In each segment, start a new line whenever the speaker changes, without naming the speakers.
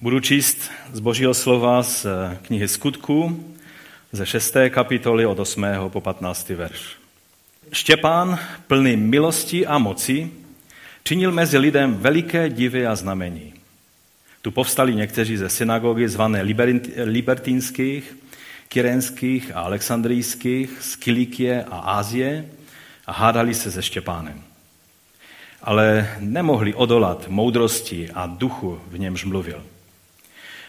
Budu číst z Božího slova z knihy Skutků ze 6. kapitoly od 8. po 15. verš. Štěpán, plný milosti a moci, činil mezi lidem veliké divy a znamení. Tu povstali někteří ze synagogy zvané libertinských, kyrenských a alexandrijských, z Kilikie a Ázie a hádali se se Štěpánem. Ale nemohli odolat moudrosti a duchu, v němž mluvil.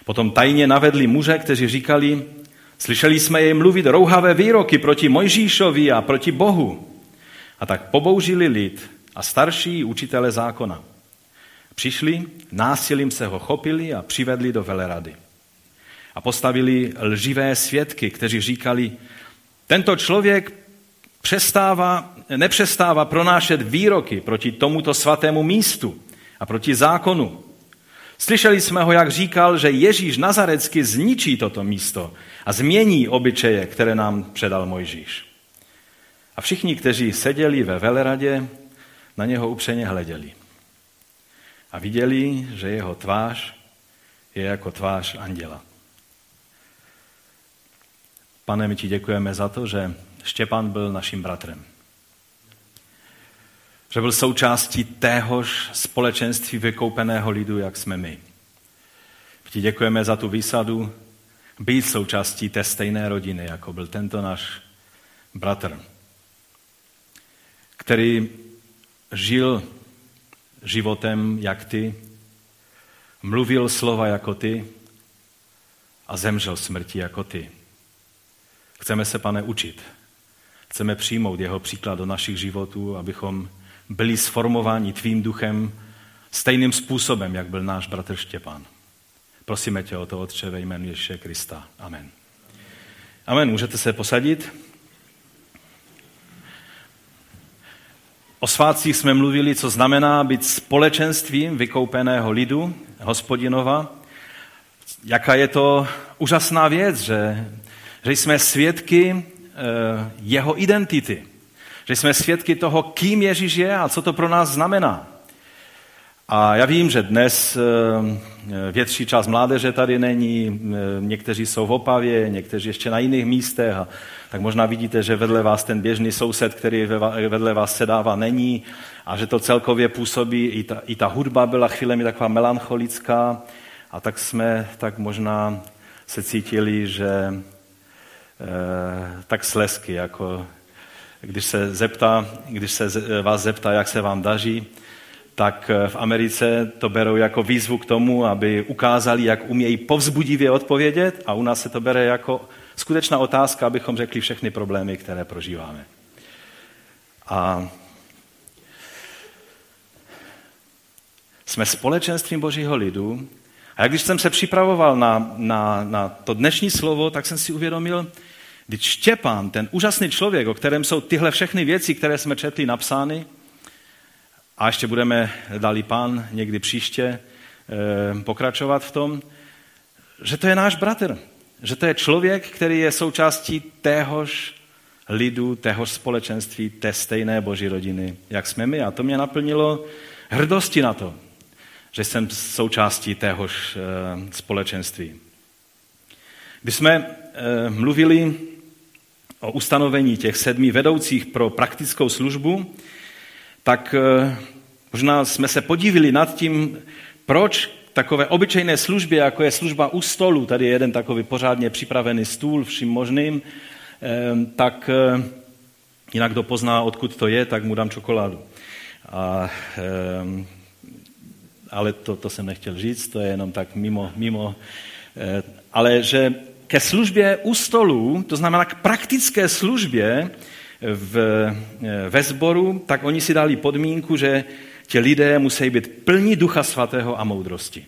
Potom tajně navedli muže, kteří říkali, slyšeli jsme jej mluvit rouhavé výroky proti Mojžíšovi a proti Bohu. A tak poboužili lid a starší učitele zákona. Přišli, násilím se ho chopili a přivedli do velerady. A postavili lživé svědky, kteří říkali, tento člověk přestává, nepřestává pronášet výroky proti tomuto svatému místu a proti zákonu. Slyšeli jsme ho, jak říkal, že Ježíš Nazarecky zničí toto místo a změní obyčeje, které nám předal Mojžíš. A všichni, kteří seděli ve veleradě, na něho upřeně hleděli. A viděli, že jeho tvář je jako tvář anděla. Pane, my ti děkujeme za to, že Štěpán byl naším bratrem. Že byl součástí téhož společenství vykoupeného lidu, jak jsme my. Ti děkujeme za tu výsadu být součástí té stejné rodiny, jako byl tento náš bratr, který žil životem jak ty, mluvil slova jako ty a zemřel smrti jako ty. Chceme se, pane, učit. Chceme přijmout jeho příklad do našich životů, abychom byli sformováni tvým duchem stejným způsobem, jak byl náš bratr Štěpán. Prosíme tě o to, Otče, ve jménu Ježíše Krista. Amen. Amen. Můžete se posadit? O svátcích jsme mluvili, co znamená být společenstvím vykoupeného lidu, hospodinova. Jaká je to úžasná věc, že, že jsme svědky eh, jeho identity. Že jsme svědky toho, kým Ježíš je a co to pro nás znamená. A já vím, že dnes eh, větší část mládeže tady není, eh, někteří jsou v Opavě, někteří ještě na jiných místech a tak možná vidíte, že vedle vás ten běžný soused, který vedle vás sedává, není a že to celkově působí, i ta, i ta hudba byla chvílemi taková melancholická a tak jsme tak možná se cítili, že eh, tak slesky, jako když se, zeptá, když se vás zeptá, jak se vám daří, tak eh, v Americe to berou jako výzvu k tomu, aby ukázali, jak umějí povzbudivě odpovědět a u nás se to bere jako skutečná otázka, abychom řekli všechny problémy, které prožíváme. A jsme společenstvím Božího lidu. A když jsem se připravoval na, na, na to dnešní slovo, tak jsem si uvědomil, když Štěpán, ten úžasný člověk, o kterém jsou tyhle všechny věci, které jsme četli, napsány, a ještě budeme, dali pán, někdy příště eh, pokračovat v tom, že to je náš bratr. Že to je člověk, který je součástí téhož lidu, téhož společenství, té stejné boží rodiny, jak jsme my. A to mě naplnilo hrdosti na to, že jsem součástí téhož eh, společenství. Když jsme eh, mluvili o ustanovení těch sedmi vedoucích pro praktickou službu, tak eh, možná jsme se podívili nad tím, proč takové obyčejné službě, jako je služba u stolu, tady je jeden takový pořádně připravený stůl vším možným, eh, tak eh, jinak kdo pozná, odkud to je, tak mu dám čokoládu. A, ale to, to jsem nechtěl říct, to je jenom tak mimo, mimo. Ale že ke službě u stolu, to znamená k praktické službě, v, ve sboru, tak oni si dali podmínku, že ti lidé musí být plní ducha svatého a moudrosti.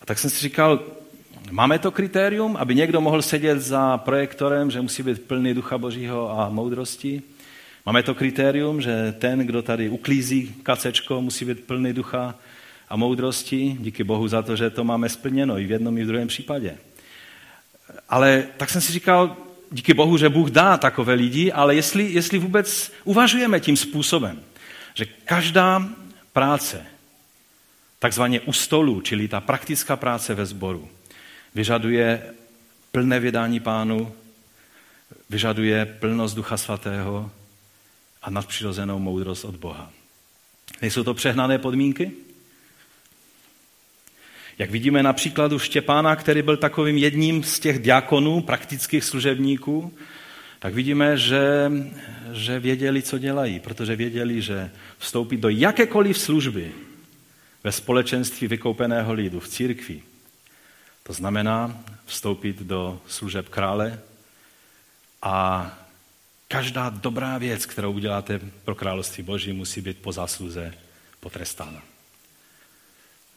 A tak jsem si říkal, máme to kritérium, aby někdo mohl sedět za projektorem, že musí být plný ducha božího a moudrosti? Máme to kritérium, že ten, kdo tady uklízí kacečko, musí být plný ducha a moudrosti. Díky Bohu za to, že to máme splněno i v jednom, i v druhém případě. Ale tak jsem si říkal, díky Bohu, že Bůh dá takové lidi, ale jestli, jestli vůbec uvažujeme tím způsobem, že každá práce takzvaně u stolu, čili ta praktická práce ve sboru, vyžaduje plné vydání pánu, vyžaduje plnost Ducha Svatého a nadpřirozenou moudrost od Boha. Nejsou to přehnané podmínky? Jak vidíme na příkladu Štěpána, který byl takovým jedním z těch diakonů, praktických služebníků, tak vidíme, že, že věděli, co dělají, protože věděli, že vstoupit do jakékoliv služby ve společenství vykoupeného lidu, v církvi, to znamená vstoupit do služeb krále a každá dobrá věc, kterou uděláte pro království Boží, musí být po zásluze potrestána.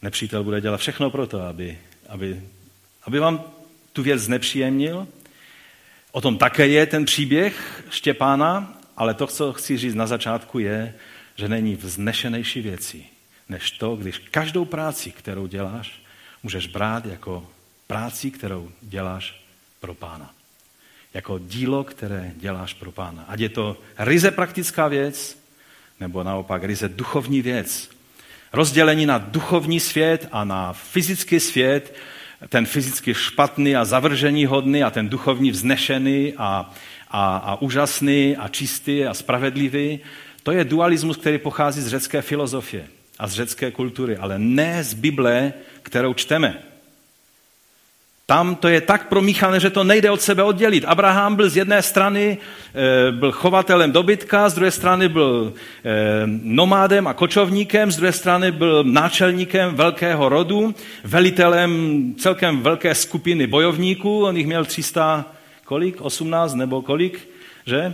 Nepřítel bude dělat všechno pro to, aby, aby, aby vám tu věc znepříjemnil. O tom také je ten příběh Štěpána, ale to, co chci říct na začátku, je, že není vznešenější věcí, než to, když každou práci, kterou děláš, můžeš brát jako práci, kterou děláš pro pána. Jako dílo, které děláš pro pána. Ať je to ryze praktická věc, nebo naopak ryze duchovní věc. Rozdělení na duchovní svět a na fyzický svět, ten fyzicky špatný a zavržení hodný a ten duchovní vznešený a, a, a úžasný a čistý a spravedlivý, to je dualismus, který pochází z řecké filozofie a z řecké kultury, ale ne z Bible, kterou čteme. Tam to je tak promíchané, že to nejde od sebe oddělit. Abraham byl z jedné strany eh, byl chovatelem dobytka, z druhé strany byl eh, nomádem a kočovníkem, z druhé strany byl náčelníkem velkého rodu, velitelem celkem velké skupiny bojovníků, on jich měl 300, kolik? 18 nebo kolik, že?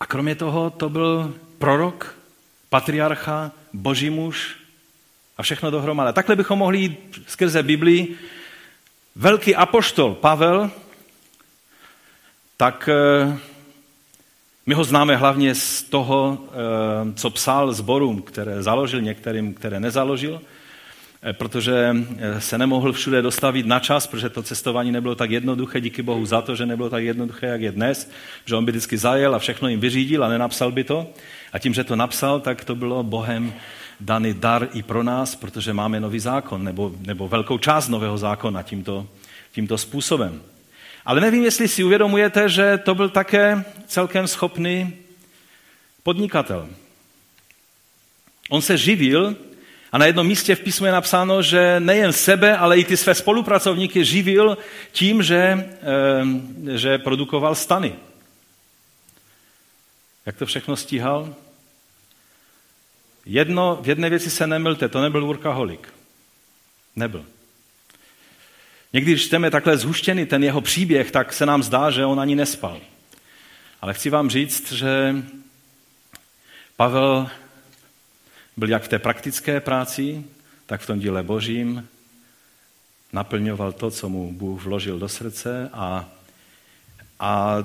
A kromě toho to byl prorok, patriarcha, boží muž a všechno dohromady. Takhle bychom mohli jít skrze Biblii velký apoštol Pavel, tak eh, my ho známe hlavně z toho, eh, co psal zborům, které založil, některým, které nezaložil, eh, protože se nemohl všude dostavit na čas, protože to cestování nebylo tak jednoduché, díky Bohu za to, že nebylo tak jednoduché, jak je dnes, že on by vždycky zajel a všechno jim vyřídil a nenapsal by to. A tím, že to napsal, tak to bylo Bohem daný dar i pro nás, protože máme nový zákon, nebo, nebo velkou část nového zákona tímto, tímto způsobem. Ale nevím, jestli si uvědomujete, že to byl také celkem schopný podnikatel. On se živil a na jednom místě v písmu je napsáno, že nejen sebe, ale i ty své spolupracovníky živil tím, že, eh, že produkoval stany. Jak to všechno stíhal? Jedno, v jedné věci se nemilte, to nebyl workaholik. Nebyl. Někdy, když čteme takhle zhuštěný ten jeho příběh, tak se nám zdá, že on ani nespal. Ale chci vám říct, že Pavel byl jak v té praktické práci, tak v tom díle božím, naplňoval to, co mu Bůh vložil do srdce a, a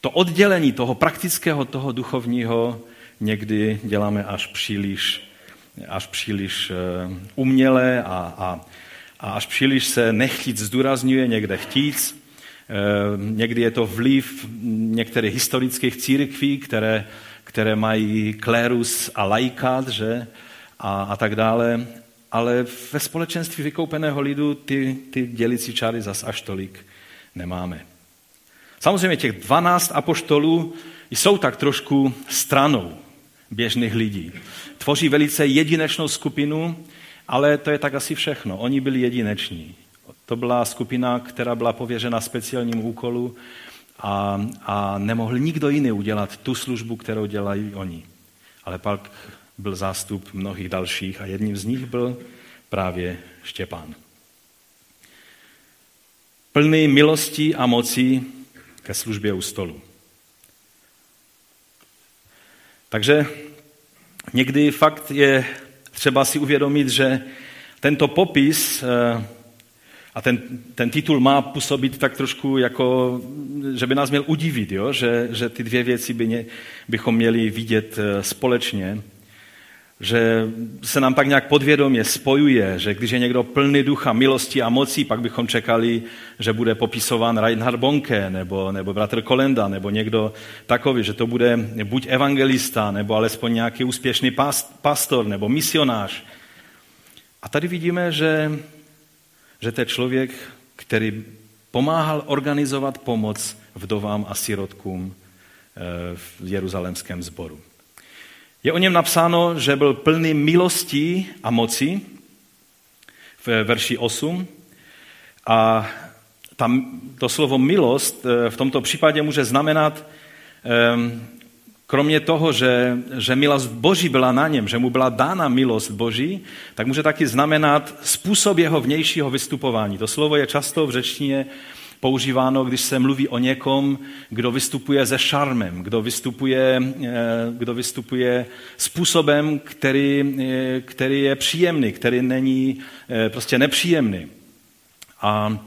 to oddělení toho praktického, toho duchovního někdy děláme až příliš, až příliš eh, uměle a, a, a až příliš se nechtít zdůrazňuje, někde chtít. Eh, někdy je to vliv některých historických církví, které, které mají klérus a laikát, že? A, a tak dále. Ale ve společenství vykoupeného lidu ty, ty dělicí čáry zas až tolik nemáme. Samozřejmě těch 12 apoštolů jsou tak trošku stranou běžných lidí. Tvoří velice jedinečnou skupinu, ale to je tak asi všechno. Oni byli jedineční. To byla skupina, která byla pověřena speciálním úkolu a, a nemohl nikdo jiný udělat tu službu, kterou dělají oni. Ale pak byl zástup mnohých dalších a jedním z nich byl právě Štěpán. Plný milostí a mocí ke službě u stolu. Takže někdy fakt je třeba si uvědomit, že tento popis eh, a ten, ten titul má působit tak trošku jako, že by nás měl udivit, jo? Že, že ty dvě věci by ně, bychom měli vidět eh, společně že se nám pak nějak podvědomě spojuje, že když je někdo plný ducha milosti a mocí, pak bychom čekali, že bude popisován Reinhard Bonke nebo, nebo bratr Kolenda nebo někdo takový, že to bude buď evangelista nebo alespoň nějaký úspěšný pastor nebo misionář. A tady vidíme, že, že to je člověk, který pomáhal organizovat pomoc vdovám a sirotkům eh, v jeruzalémském sboru. Je o něm napsáno, že byl plný milostí a moci v verši 8 a tam to slovo milost eh, v tomto případě může znamenat, ehm, kromě toho, že, že milost Boží byla na něm, že mu byla dána milost Boží, tak může taky znamenat způsob jeho vnějšího vystupování. To slovo je často v řečtině používáno, když se mluví o někom, kdo vystupuje se šarmem, kdo vystupuje, eh, kdo vystupuje způsobem, který, eh, který je příjemný, který není prostě nepříjemný. A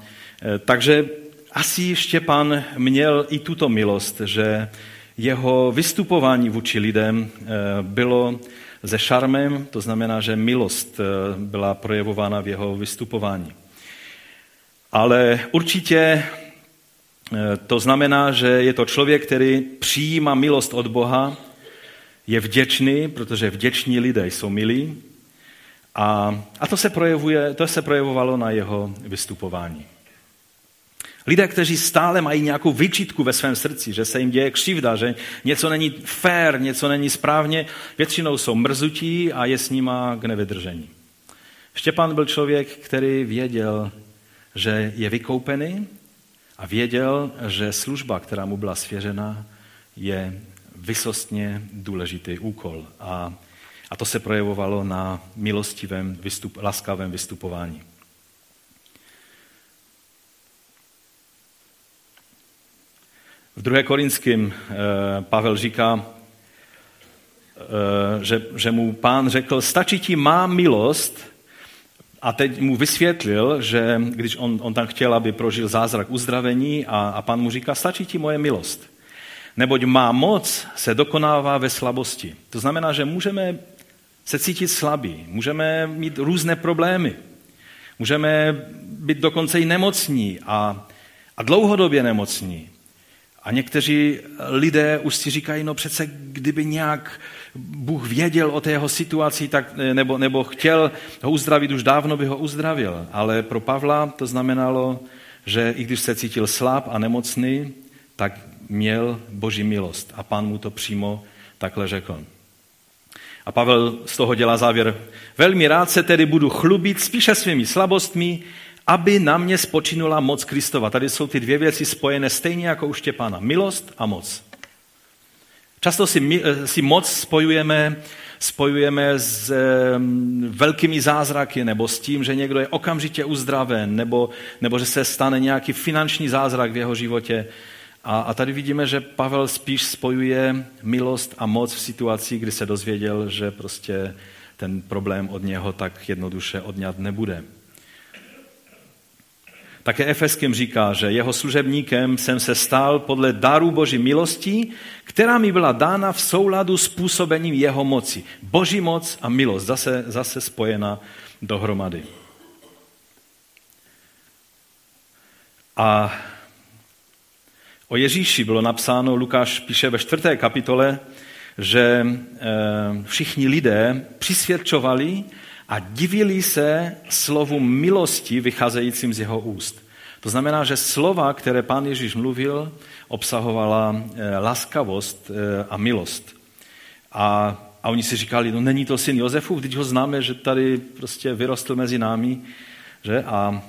Eh, takže asi Štěpán měl i tuto milost, že jeho vystupování vůči lidem eh, bylo se šarmem, to znamená, že milost eh, byla projevována v jeho vystupování. Ale určitě to znamená, že je to člověk, který přijímá milost od Boha, je vděčný, protože vděční lidé jsou milí. A, a to, se projevuje, to se projevovalo na jeho vystupování. Lidé, kteří stále mají nějakou vyčítku ve svém srdci, že se jim děje křivda, že něco není fér, něco není správně, většinou jsou mrzutí a je s nima k nevydržení. Štěpán byl člověk, který věděl, že je vykoupený a věděl, že služba, která mu byla svěřena, je vysostně důležitý úkol. A, a to se projevovalo na milostivém, vystup, laskavém vystupování. V 2. Korinským eh, Pavel říká, eh, že, že mu pán řekl, stačí ti má milost, a teď mu vysvětlil, že když on, on tam chtěl, aby prožil zázrak uzdravení a, a pán mu říká, stačí ti moje milost. Neboť má moc se dokonává ve slabosti. To znamená, že můžeme se cítit slabí, můžeme mít různé problémy, můžeme být dokonce i nemocní a, a dlouhodobě nemocní. A někteří lidé už si říkají, no přece kdyby nějak Bůh věděl o té jeho situaci, tak, nebo, nebo chtěl ho uzdravit, už dávno by ho uzdravil. Ale pro Pavla to znamenalo, že i když se cítil slab a nemocný, tak měl boží milost. A pán mu to přímo takhle řekl. A Pavel z toho dělá závěr. Velmi rád se tedy budu chlubit spíše svými slabostmi, aby na mě spočinula moc Kristova. Tady jsou ty dvě věci spojené stejně jako u Štěpána. Milost a moc. Často si, eh, si moc spojujeme, spojujeme s velkými zázraky, nebo s tím, že někdo je okamžitě uzdraven, nebo, nebo že se stane nějaký finanční zázrak v jeho životě. A, a tady vidíme, že Pavel spíš spojuje milost a moc v situaci, kdy se dozvěděl, že prostě ten problém od něho tak jednoduše odňat nebude. Také Efeským říká, že jeho služebníkem jsem se stal podle daru Boží milosti, která mi byla dána v souladu s působením jeho moci. Boží moc a milost zase, zase spojena dohromady. A o Ježíši bylo napsáno, Lukáš píše ve čtvrté kapitole, že eh, všichni lidé přisvědčovali, a divili se slovu milosti vycházejícím z jeho úst. To znamená, že slova, které pán Ježíš mluvil, obsahovala eh, laskavost eh, a milost. A, a oni si říkali, no není to syn Josefův, když ho známe, že tady prostě vyrostl mezi námi, že? A,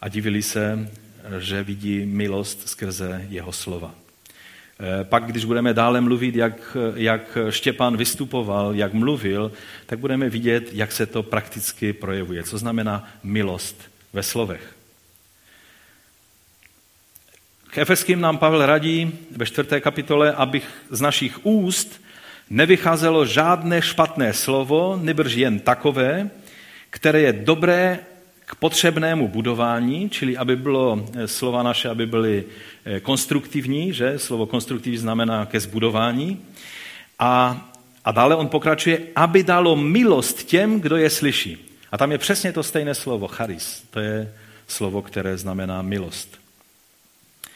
a divili se, že vidí milost skrze jeho slova. Eh, pak, když budeme dále mluvit, jak, jak Štěpán vystupoval, jak mluvil, tak budeme vidět, jak se to prakticky projevuje. Co znamená milost ve slovech. K Efeským nám Pavel radí ve čtvrté kapitole, abych z našich úst nevycházelo žádné špatné slovo, nebrž jen takové, které je dobré k potřebnému budování, čili aby bylo eh, slova naše, aby byly eh, konstruktivní, že slovo konstruktivní znamená ke zbudování. A, a dále on pokračuje, aby dalo milost těm, kdo je slyší. A tam je přesně to stejné slovo, charis. To je slovo, které znamená milost.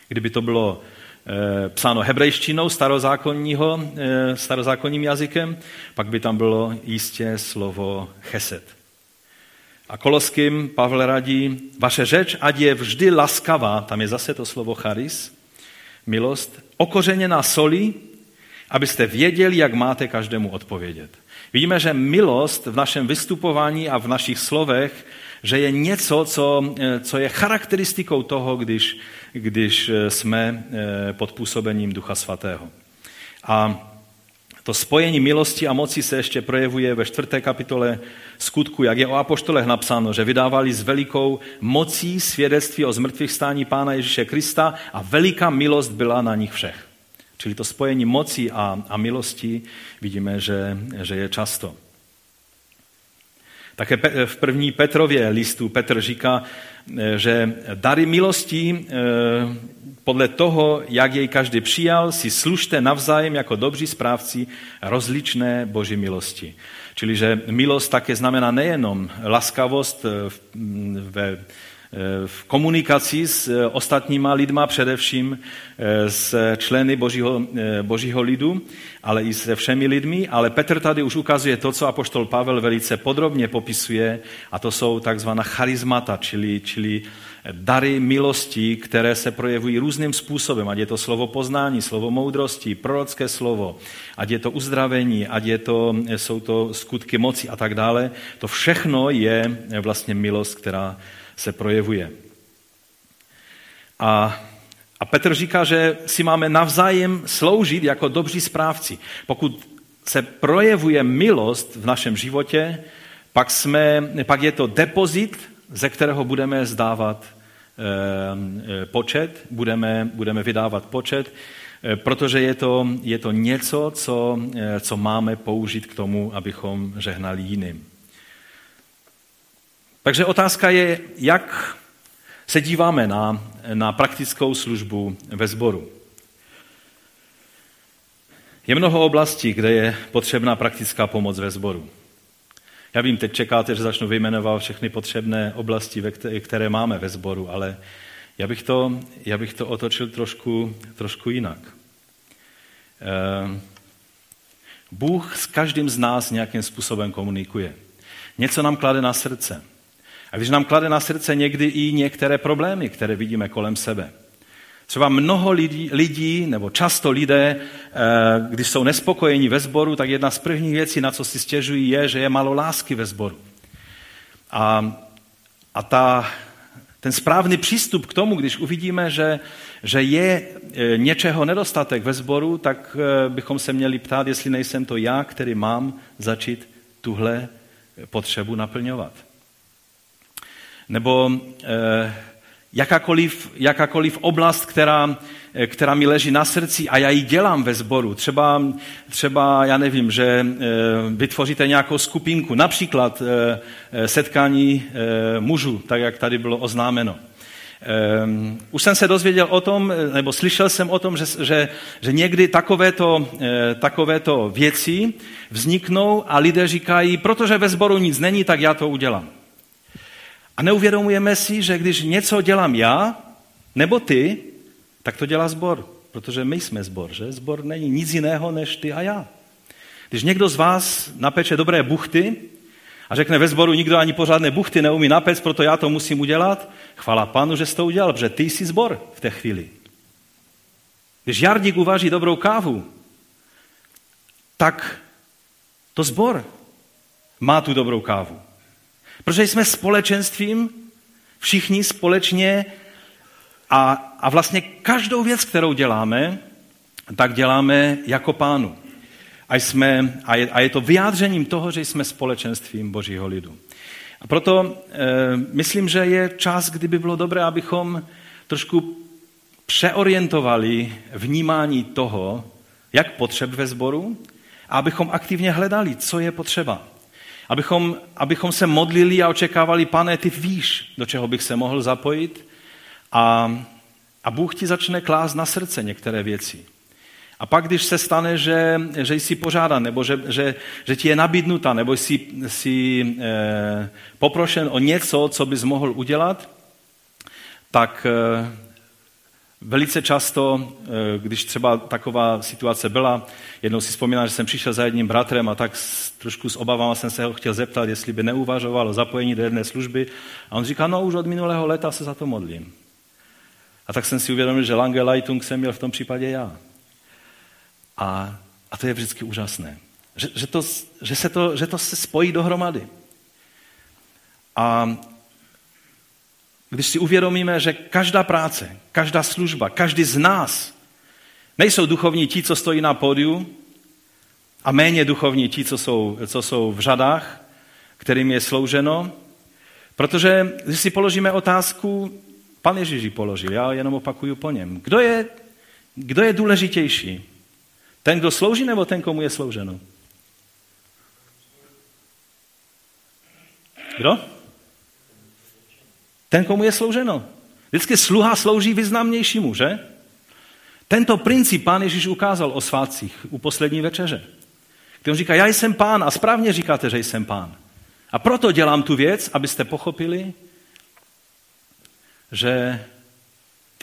Kdyby to bylo e, psáno hebrejštinou, starozákonního, e, starozákonním jazykem, pak by tam bylo jistě slovo cheset. A Koloským Pavel radí, vaše řeč, ať je vždy laskavá, tam je zase to slovo charis, milost, okořeněná solí, abyste věděli, jak máte každému odpovědět. Vidíme, že milost v našem vystupování a v našich slovech, že je něco, co, co je charakteristikou toho, když, když jsme eh, pod působením Ducha Svatého. A to spojení milosti a moci se ještě projevuje ve čtvrté kapitole skutku, jak je o apoštolech napsáno, že vydávali s velikou mocí svědectví o zmrtvých stání Pána Ježíše Krista a veliká milost byla na nich všech. Čili to spojení moci a, a milosti vidíme, že, že je často. Také v první Petrově listu Petr říká, že dary milosti podle toho, jak jej každý přijal, si služte navzájem jako dobří správci rozličné boží milosti. Čili, že milost také znamená nejenom laskavost ve v komunikaci s ostatníma lidma, především s členy božího, božího lidu, ale i se všemi lidmi. Ale Petr tady už ukazuje to, co apoštol Pavel velice podrobně popisuje, a to jsou takzvaná charizmata, čili, čili dary milosti, které se projevují různým způsobem, ať je to slovo poznání, slovo moudrosti, prorocké slovo, ať je to uzdravení, ať je to, jsou to skutky moci a tak dále. To všechno je vlastně milost, která se projevuje. A, a Petr říká, že si máme navzájem sloužit jako dobří správci. Pokud se projevuje milost v našem životě, pak, jsme, pak je to depozit, ze kterého budeme zdávat Eh, počet, budeme, budeme vydávat počet, eh, protože je to, je to něco, co, eh, co máme použít k tomu, abychom žehnali jiným. Takže otázka je, jak se díváme na, na praktickou službu ve sboru. Je mnoho oblastí, kde je potřebná praktická pomoc ve sboru. Já vím, teď čekáte, že začnu vyjmenovat všechny potřebné oblasti, které máme ve sboru, ale já bych to, já bych to otočil trošku, trošku jinak. Eh, Bůh s každým z nás nějakým způsobem komunikuje. Něco nám klade na srdce. A když nám klade na srdce někdy i některé problémy, které vidíme kolem sebe, Třeba mnoho lidí, lidí, nebo často lidé, eh, když jsou nespokojení ve sboru, tak jedna z prvních věcí, na co si stěžují, je, že je málo lásky ve sboru. A, a ta, ten správný přístup k tomu, když uvidíme, že, že je eh, něčeho nedostatek ve sboru, tak eh, bychom se měli ptát, jestli nejsem to já, který mám začít tuhle potřebu naplňovat. Nebo eh, jakákoliv, jakákoliv oblast, která, která mi leží na srdci a já ji dělám ve sboru. Třeba, třeba já nevím, že eh, vytvoříte nějakou skupinku, například eh, eh, setkání mužů, tak jak tady bylo oznámeno. Už jsem se dozvěděl o tom, nebo slyšel jsem o tom, že, že, že někdy takovéto, takovéto věci vzniknou a lidé říkají, protože ve sboru nic není, tak já to udělám. A neuvědomujeme si, že když něco dělám já, nebo ty, tak to dělá zbor. Protože my jsme zbor, že? Zbor není nic jiného než ty a já. Když někdo z vás napeče dobré buchty a řekne ve sboru nikdo ani pořádné buchty neumí napec, proto já to musím udělat, chvala pánu, že jsi to udělal, protože ty jsi zbor v té chvíli. Když Jardík uvaří dobrou kávu, tak to zbor má tu dobrou kávu. Protože jsme společenstvím, všichni společně a, a vlastně každou věc, kterou děláme, tak děláme jako pánu. A, jsme, a, je, a je to vyjádřením toho, že jsme společenstvím Božího lidu. A proto e, myslím, že je čas, kdyby bylo dobré, abychom trošku přeorientovali vnímání toho, jak potřeb ve sboru, a abychom aktivně hledali, co je potřeba. Abychom, abychom se modlili a očekávali, pane, ty víš, do čeho bych se mohl zapojit. A, a Bůh ti začne klást na srdce některé věci. A pak, když se stane, že, že jsi požádán, nebo že, že, že ti je nabídnuta, nebo jsi, jsi eh, poprošen o něco, co bys mohl udělat, tak, eh, Velice často, eh, když třeba taková situace byla, jednou si vzpomínám, že jsem přišel za jedním bratrem a tak trošku s obavama jsem se ho chtěl zeptat, jestli by neuvažoval o zapojení do jedné služby. A on říká, no už od minulého léta se za to modlím. A tak jsem si uvědomil, že Lange Leitung jsem měl v tom případě já. A, a to je vždycky úžasné. Že, že, to, že, se to, že to se spojí dohromady. A když si uvědomíme, že každá práce, každá služba, každý z nás nejsou duchovní ti, co stojí na pódiu, a méně duchovní ti, co jsou, co jsou v řadách, kterým je slouženo. Protože když si položíme otázku, pan Ježíš ji položil, já jenom opakuju po něm. Kdo je, kdo je důležitější? Ten, kdo slouží, nebo ten, komu je slouženo? Kdo? Ten, komu je slouženo. Vždycky sluha slouží významnějšímu, že? Tento princip pán Ježíš ukázal o svátcích u poslední večeře. Když on říká, já jsem pán a správně říkáte, že jsem pán. A proto dělám tu věc, abyste pochopili, že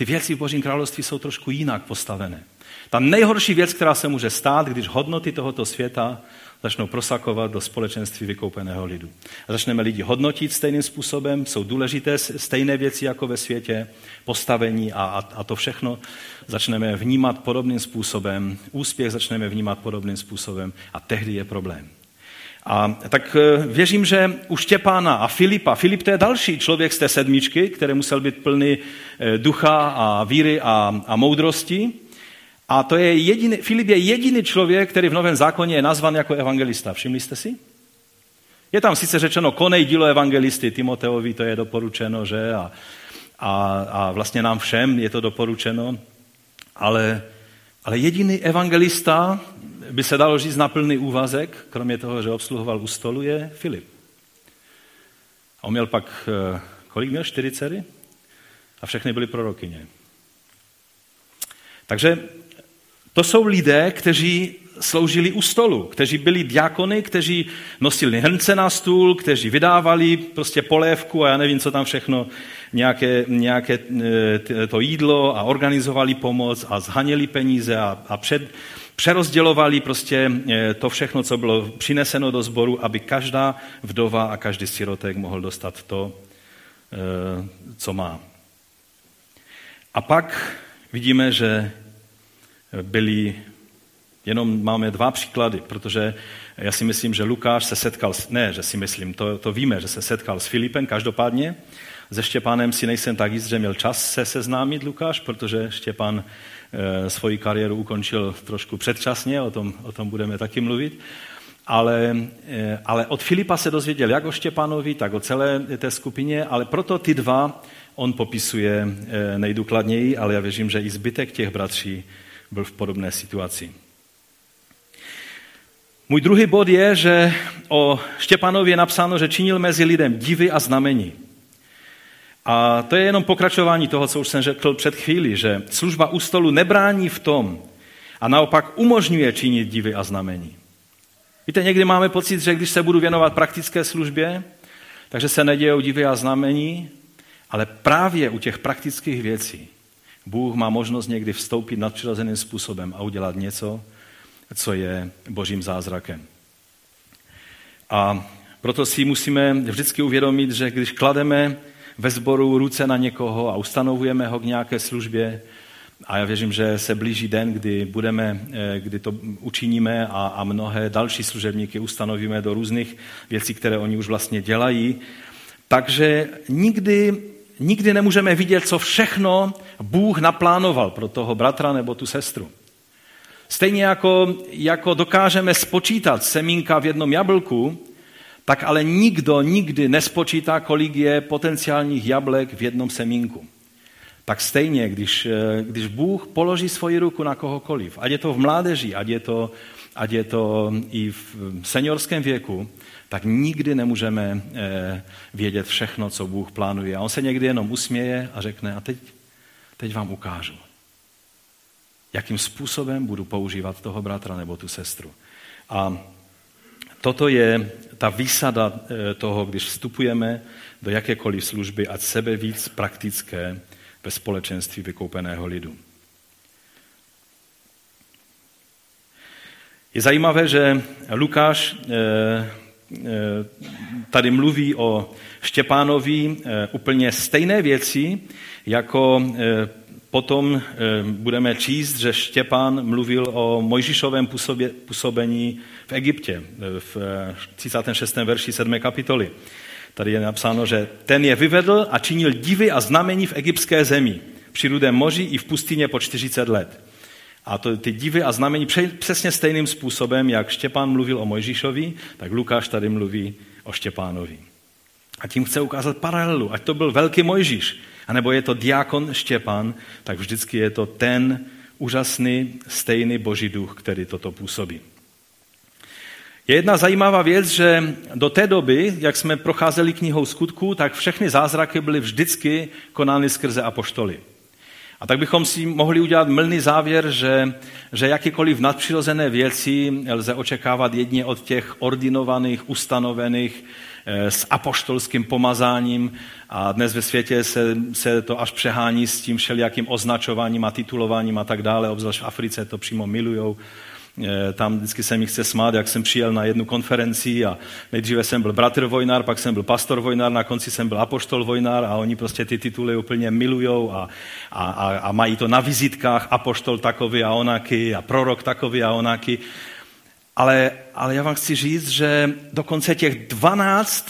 ty věci v Božím království jsou trošku jinak postavené. Ta nejhorší věc, která se může stát, když hodnoty tohoto světa začnou prosakovat do společenství vykoupeného lidu. A začneme lidi hodnotit stejným způsobem, jsou důležité stejné věci jako ve světě, postavení a, a, a to všechno začneme vnímat podobným způsobem, úspěch začneme vnímat podobným způsobem a tehdy je problém. A tak e, věřím, že u Štěpána a Filipa, Filip to je další člověk z té sedmičky, který musel být plný e, ducha a víry a, a moudrosti, a to je jediný, Filip je jediný člověk, který v Novém zákoně je nazvan jako evangelista. Všimli jste si? Je tam sice řečeno, konej dílo evangelisty, Timoteovi to je doporučeno, že? A, a, a vlastně nám všem je to doporučeno, ale, ale jediný evangelista, by se dalo říct na plný úvazek, kromě toho, že obsluhoval u stolu, je Filip. A on měl pak, eh, kolik měl? Čtyři dcery? A všechny byly prorokyně. Takže to jsou lidé, kteří sloužili u stolu, kteří byli diakony, kteří nosili hrnce na stůl, kteří vydávali prostě polévku a já nevím, co tam všechno, nějaké, nějaké e, to jídlo a organizovali pomoc a zhaněli peníze a, a před, přerozdělovali prostě e, to všechno, co bylo přineseno do sboru, aby každá vdova a každý sirotek mohl dostat to, e, co má. A pak vidíme, že byli, jenom máme dva příklady, protože já si myslím, že Lukáš se setkal, ne, že si myslím, to, to víme, že se setkal s Filipem každopádně, se Štěpánem si nejsem tak jist, že měl čas se seznámit Lukáš, protože Štěpán e, svoji kariéru ukončil trošku předčasně, o tom, o tom budeme taky mluvit. Ale, e, ale od Filipa se dozvěděl jak o Štěpánovi, tak o celé té skupině, ale proto ty dva on popisuje e, nejdůkladněji, ale já věřím, že i zbytek těch bratří byl v podobné situaci. Můj druhý bod je, že o Štěpanovi je napsáno, že činil mezi lidem divy a znamení. A to je jenom pokračování toho, co už jsem řekl před chvíli, že služba u stolu nebrání v tom a naopak umožňuje činit divy a znamení. Víte, někdy máme pocit, že když se budu věnovat praktické službě, takže se nedějou divy a znamení, ale právě u těch praktických věcí Bůh má možnost někdy vstoupit nadpřirozeným způsobem a udělat něco, co je božím zázrakem. A proto si musíme vždycky uvědomit, že když klademe ve sboru ruce na někoho a ustanovujeme ho k nějaké službě, a já věřím, že se blíží den, kdy, budeme, eh, kdy to učiníme a, a mnohé další služebníky ustanovíme do různých věcí, které oni už vlastně dělají. Takže nikdy nikdy nemůžeme vidět, co všechno Bůh naplánoval pro toho bratra nebo tu sestru. Stejně jako, jako dokážeme spočítat semínka v jednom jablku, tak ale nikdo nikdy nespočítá, kolik je potenciálních jablek v jednom semínku. Tak stejně, když, když Bůh položí svoji ruku na kohokoliv, ať je to v mládeži, ať je to, ať je to i v seniorském věku, tak nikdy nemůžeme eh, vědět všechno, co Bůh plánuje. A on se někdy jenom usměje a řekne, a teď, teď vám ukážu, jakým způsobem budu používat toho bratra nebo tu sestru. A toto je ta výsada eh, toho, když vstupujeme do jakékoliv služby, ať sebe víc praktické, ve společenství vykoupeného lidu. Je zajímavé, že Lukáš eh, eh, tady mluví o Štěpánovi úplně stejné věci, jako potom budeme číst, že Štěpán mluvil o Mojžišovém působení v Egyptě v 36. verši 7. kapitoly. Tady je napsáno, že ten je vyvedl a činil divy a znamení v egyptské zemi, při rudém moři i v pustině po 40 let. A to, ty divy a znamení přesně stejným způsobem, jak Štěpán mluvil o Mojžíšovi, tak Lukáš tady mluví o Štěpánovi. A tím chce ukázat paralelu. Ať to byl velký Mojžíš, anebo je to diakon Štěpán, tak vždycky je to ten úžasný, stejný boží duch, který toto působí. Je jedna zajímavá věc, že do té doby, jak jsme procházeli knihou skutků, tak všechny zázraky byly vždycky konány skrze apoštoly. A tak bychom si mohli udělat mylný závěr, že, že jakýkoliv nadpřirozené věci lze očekávat jedně od těch ordinovaných, ustanovených s apoštolským pomazáním a dnes ve světě se, se to až přehání s tím všelijakým označováním a titulováním a tak dále, obzvlášť v Africe to přímo milujou Eh, tam vždycky se mi chce smát, jak jsem přijel na jednu konferenci a nejdříve jsem byl bratr Vojnár, pak jsem byl pastor Vojnár, na konci jsem byl apoštol Vojnár a oni prostě ty tituly úplně milujou a, a, a, a mají to na vizitkách apoštol takový a onaky a prorok takový a onaky. Ale, ale já vám chci říct, že dokonce těch 12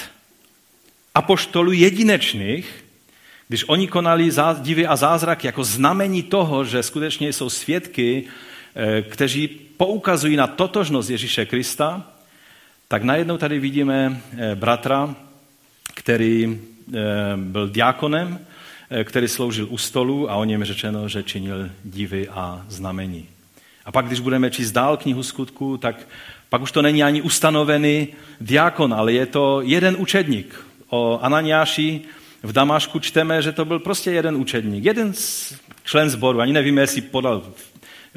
apoštolů jedinečných, když oni konali divy a zázrak jako znamení toho, že skutečně jsou svědky, eh, kteří poukazují na totožnost Ježíše Krista, tak najednou tady vidíme eh, bratra, který eh, byl diákonem, který sloužil u stolu a o něm řečeno, že činil divy a znamení. A pak, když budeme číst dál knihu skutku, tak pak už to není ani ustanovený diákon, ale je to jeden učedník. O Ananiáši v Damášku čteme, že to byl prostě jeden učedník, jeden člen sboru. Ani nevíme, jestli podal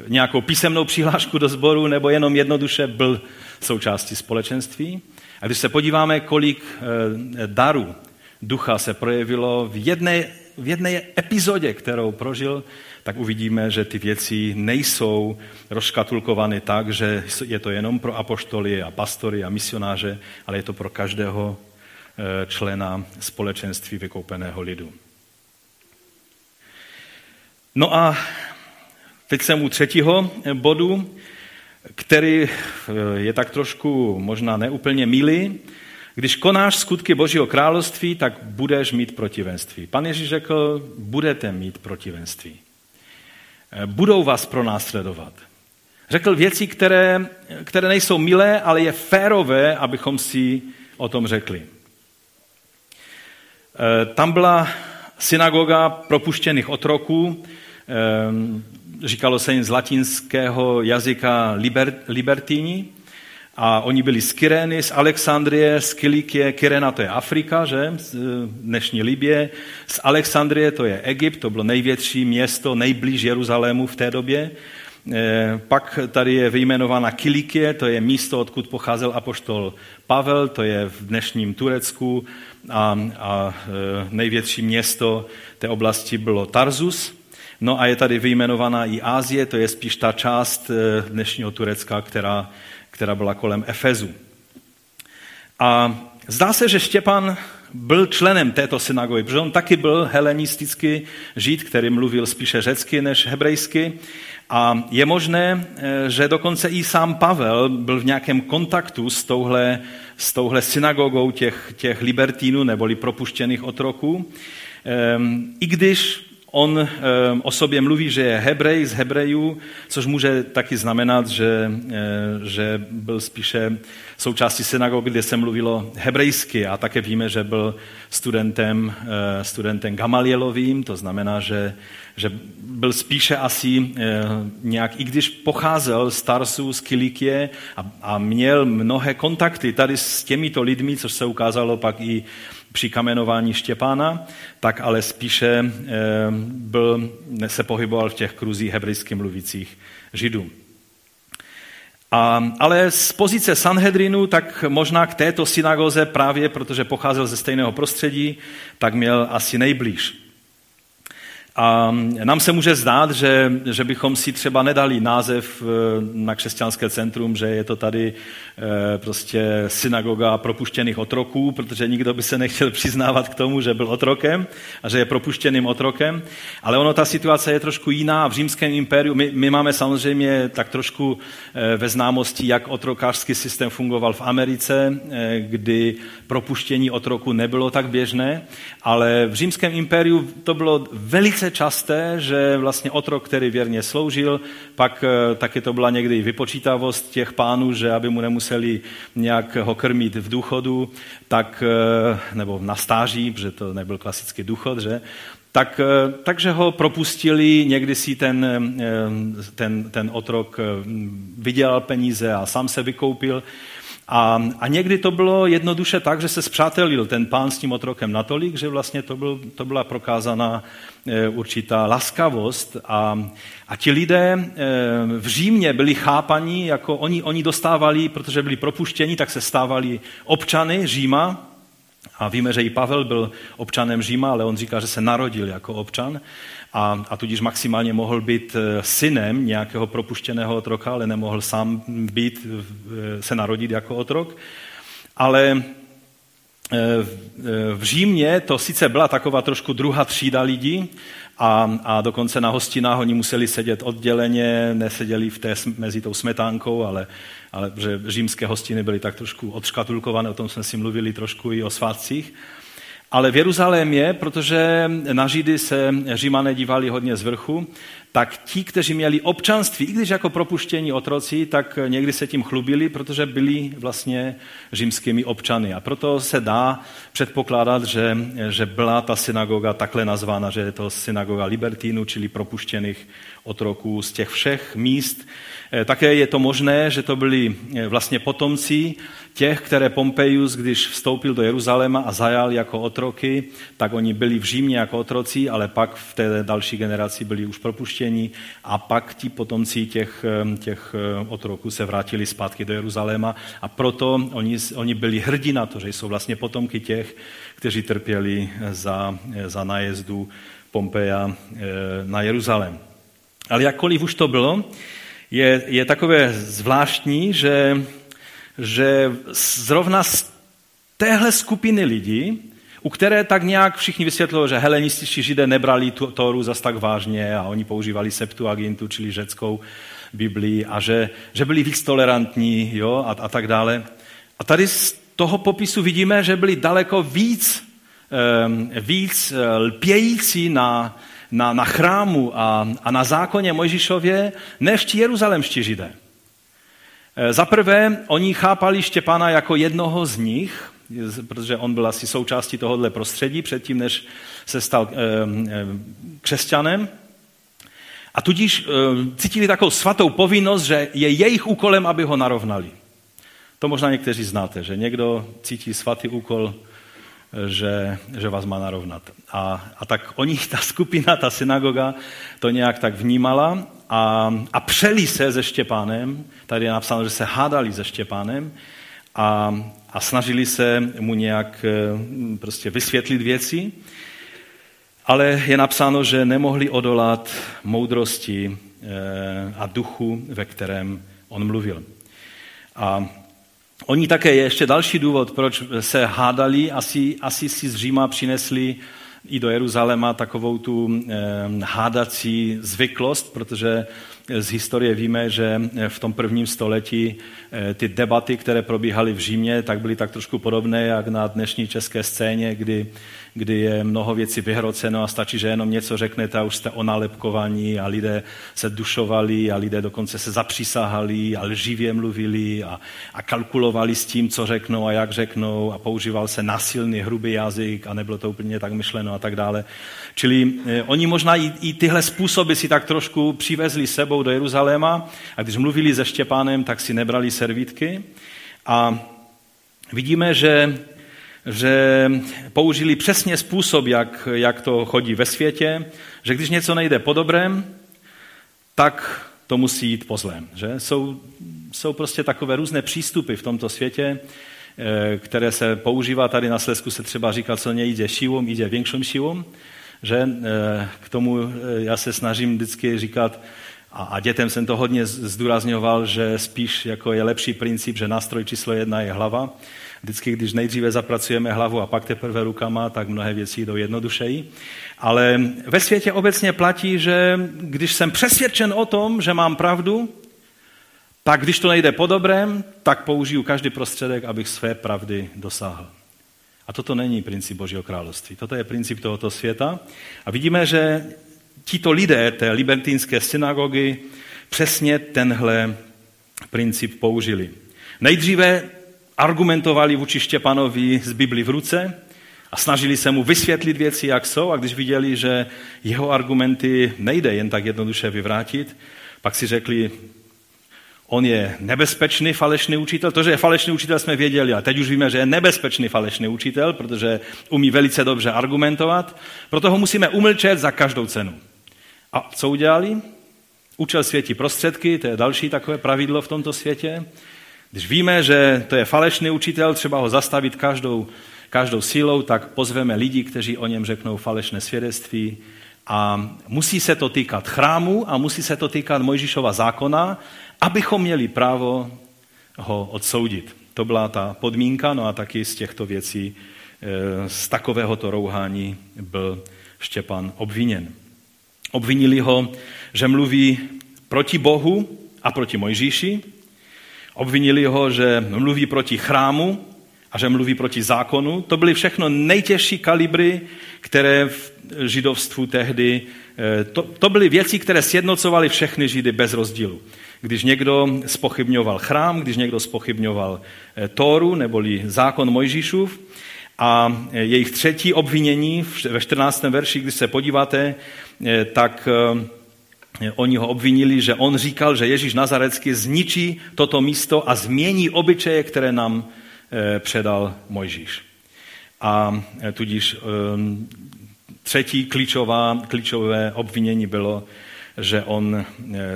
nějakou písemnou přihlášku do sboru nebo jenom jednoduše byl součástí společenství. A když se podíváme, kolik eh, darů ducha se projevilo v jedné, v jedné epizodě, kterou prožil, tak uvidíme, že ty věci nejsou rozškatulkovány tak, že je to jenom pro apoštoly a pastory a misionáře, ale je to pro každého eh, člena společenství vykoupeného lidu. No a Teď jsem u třetího bodu, který eh, je tak trošku možná neúplně milý. Když konáš skutky Božího království, tak budeš mít protivenství. Pan Ježíš řekl, budete mít protivenství. Eh, budou vás pronásledovat. Řekl věci, které, které nejsou milé, ale je férové, abychom si o tom řekli. Eh, tam byla synagoga propuštěných otroků, říkalo se jim z latinského jazyka liber, libertini, a oni byli z Kyrény, z Alexandrie, z Kilikie, Kyrena to je Afrika, že? Z dnešní Libie, z Alexandrie to je Egypt, to bylo největší město, nejblíž Jeruzalému v té době. E, pak tady je vyjmenována Kilikie, to je místo, odkud pocházel apoštol Pavel, to je v dnešním Turecku a, a e, největší město té oblasti bylo Tarzus. No a je tady vyjmenovaná i Ázie, to je spíš ta část dnešního Turecka, která, která byla kolem Efezu. A zdá se, že Štěpan byl členem této synagogy, protože on taky byl helenistický žid, který mluvil spíše řecky než hebrejsky. A je možné, eh, že dokonce i sám Pavel byl v nějakém kontaktu s touhle, s touhle synagogou těch, těch libertínů neboli propuštěných otroků. Ehm, I když On o sobě mluví, že je Hebrej z Hebrejů, což může taky znamenat, že, eh, že byl spíše součástí synagogy, kde se mluvilo hebrejsky. A také víme, že byl studentem, eh, studentem Gamalielovým, to znamená, že, že byl spíše asi nějak, i když pocházel z Tarsu, z Kilikie a, a měl mnohé kontakty tady s těmito lidmi, což se ukázalo pak i při kamenování Štěpána, tak ale spíše eh, byl, se pohyboval v těch kruzích hebrejsky mluvících židů. A, ale z pozice Sanhedrinu, tak možná k této synagoze právě, protože pocházel ze stejného prostředí, tak měl asi nejblíž. A nám se může zdát, že, že bychom si třeba nedali název na křesťanské centrum, že je to tady prostě synagoga propuštěných otroků, protože nikdo by se nechtěl přiznávat k tomu, že byl otrokem a že je propuštěným otrokem. Ale ono, ta situace je trošku jiná. V římském impériu my, my máme samozřejmě tak trošku ve známosti, jak otrokářský systém fungoval v Americe, kdy propuštění otroku nebylo tak běžné, ale v římském impériu to bylo velice časté, že vlastně otrok, který věrně sloužil, pak eh, taky to byla někdy vypočítavost těch pánů, že aby mu nemuseli nějak ho krmit v důchodu, tak, eh, nebo na stáží, protože to nebyl klasický důchod, že? Tak, eh, takže ho propustili, někdy si ten, ten, ten otrok vydělal peníze a sám se vykoupil. A, a někdy to bylo jednoduše tak, že se zpřátelil ten pán s tím otrokem natolik, že vlastně to, byl, to byla prokázaná e, určitá laskavost. A, a ti lidé e, v Římě byli chápaní, jako oni, oni dostávali, protože byli propuštěni, tak se stávali občany Říma, a víme, že i Pavel byl občanem Říma, ale on říká, že se narodil jako občan a, a tudíž maximálně mohl být eh, synem nějakého propuštěného otroka, ale nemohl sám být, eh, se narodit jako otrok. Ale eh, v Římě to sice byla taková trošku druhá třída lidí a, a dokonce na hostinách oni museli sedět odděleně, neseděli v té, mezi tou smetánkou, ale, ale že římské hostiny byly tak trošku odškatulkované, o tom jsme si mluvili trošku i o svátcích. Ale v Jeruzalémě, protože na Židy se římané dívali hodně z vrchu, tak ti, kteří měli občanství, i když jako propuštění otroci, tak někdy se tím chlubili, protože byli vlastně římskými občany. A proto se dá předpokládat, že, že byla ta synagoga takhle nazvána, že je to synagoga Libertínu, čili propuštěných otroků z těch všech míst. Eh, také je to možné, že to byli eh, vlastně potomci těch, které Pompejus, když vstoupil do Jeruzaléma a zajal jako otroky, tak oni byli v Římě jako otroci, ale pak v té další generaci byli už propuštěni a pak ti potomci těch, eh, těch otroků se vrátili zpátky do Jeruzaléma a proto oni, oni byli hrdí na to, že jsou vlastně potomky těch, kteří trpěli za, za nájezdu Pompeja na Jeruzalém. Ale jakkoliv už to bylo, je, je takové zvláštní, že, že zrovna z téhle skupiny lidí, u které tak nějak všichni vysvětlili, že helenističtí židé nebrali tu Tóru zas tak vážně a oni používali Septuagintu, čili řeckou Biblii a že, že byli víc tolerantní jo, a, a tak dále. A tady z toho popisu vidíme, že byli daleko víc, víc eh, lpějící na, na, na chrámu a, a na zákoně Mojžišově než ti jeruzalemští židé. E, za prvé, oni chápali Štěpána jako jednoho z nich, protože on byl asi součástí tohohle prostředí předtím, než se stal e, e, křesťanem. A tudíž cítili takovou svatou povinnost, že je jejich úkolem, aby ho narovnali. To možná někteří znáte, že někdo cítí svatý úkol že, že vás má narovnat. A, a tak oni, ta skupina, ta synagoga, to nějak tak vnímala a, a přeli se se Štěpánem, tady je napsáno, že se hádali se Štěpánem a, a snažili se mu nějak eh, prostě vysvětlit věci, ale je napsáno, že nemohli odolat moudrosti eh, a duchu, ve kterém on mluvil. A Oni také je ještě další důvod, proč se hádali, asi, asi si z Říma přinesli i do Jeruzaléma takovou tu eh, hádací zvyklost, protože z historie víme, že v tom prvním století eh, ty debaty, které probíhaly v Římě, tak byly tak trošku podobné, jak na dnešní české scéně, kdy kdy je mnoho věcí vyhroceno a stačí, že jenom něco řeknete a už jste onalepkovaní a lidé se dušovali a lidé dokonce se zapřísahali a lživě mluvili a, a kalkulovali s tím, co řeknou a jak řeknou a používal se nasilný, hrubý jazyk a nebylo to úplně tak myšleno a tak dále. Čili eh, oni možná i, i tyhle způsoby si tak trošku přivezli sebou do Jeruzaléma a když mluvili se Štěpánem, tak si nebrali servítky a vidíme, že že použili přesně způsob, jak, jak to chodí ve světě, že když něco nejde po dobrém, tak to musí jít po zlém. Že? Jsou, jsou prostě takové různé přístupy v tomto světě, eh, které se používá. Tady na Slesku se třeba říká, co nejde siłą, jde větším siłą. že k tomu já se snažím vždycky říkat, a, a dětem jsem to hodně zdůrazňoval, že spíš jako je lepší princip, že nástroj číslo jedna je hlava. Vždycky, když nejdříve zapracujeme hlavu a pak teprve rukama, tak mnohé věci jdou jednodušeji. Ale ve světě obecně platí, že když jsem přesvědčen o tom, že mám pravdu, tak když to nejde po dobrém, tak použiju každý prostředek, abych své pravdy dosáhl. A toto není princip Božího království. Toto je princip tohoto světa. A vidíme, že tito lidé té libertínské synagogy přesně tenhle princip použili. Nejdříve argumentovali vůči Štěpanovi z Bibli v ruce a snažili se mu vysvětlit věci, jak jsou, a když viděli, že jeho argumenty nejde jen tak jednoduše vyvrátit, pak si řekli, on je nebezpečný falešný učitel. To, že je falešný učitel, jsme věděli, a teď už víme, že je nebezpečný falešný učitel, protože umí velice dobře argumentovat. Proto ho musíme umlčet za každou cenu. A co udělali? Účel světí prostředky, to je další takové pravidlo v tomto světě. Když víme, že to je falešný učitel, třeba ho zastavit každou, každou sílou, tak pozveme lidi, kteří o něm řeknou falešné svědectví. A musí se to týkat chrámu a musí se to týkat Mojžíšova zákona, abychom měli právo ho odsoudit. To byla ta podmínka, no a taky z těchto věcí, e, z takovéhoto rouhání byl Štěpan obviněn. Obvinili ho, že mluví proti Bohu a proti Mojžíši. Obvinili ho, že mluví proti chrámu a že mluví proti zákonu. To byly všechno nejtěžší kalibry, které v židovstvu tehdy, eh, to, to byly věci, které sjednocovaly všechny židy bez rozdílu. Když někdo spochybňoval chrám, když někdo spochybňoval eh, Tóru, neboli zákon Mojžíšův, a eh, jejich třetí obvinění ve 14. verši, když se podíváte, Eh, tak eh, oni ho obvinili, že on říkal, že Ježíš Nazarecký zničí toto místo a změní obyčeje, které nám předal Mojžíš. A tudíž třetí klíčová, klíčové obvinění bylo, že on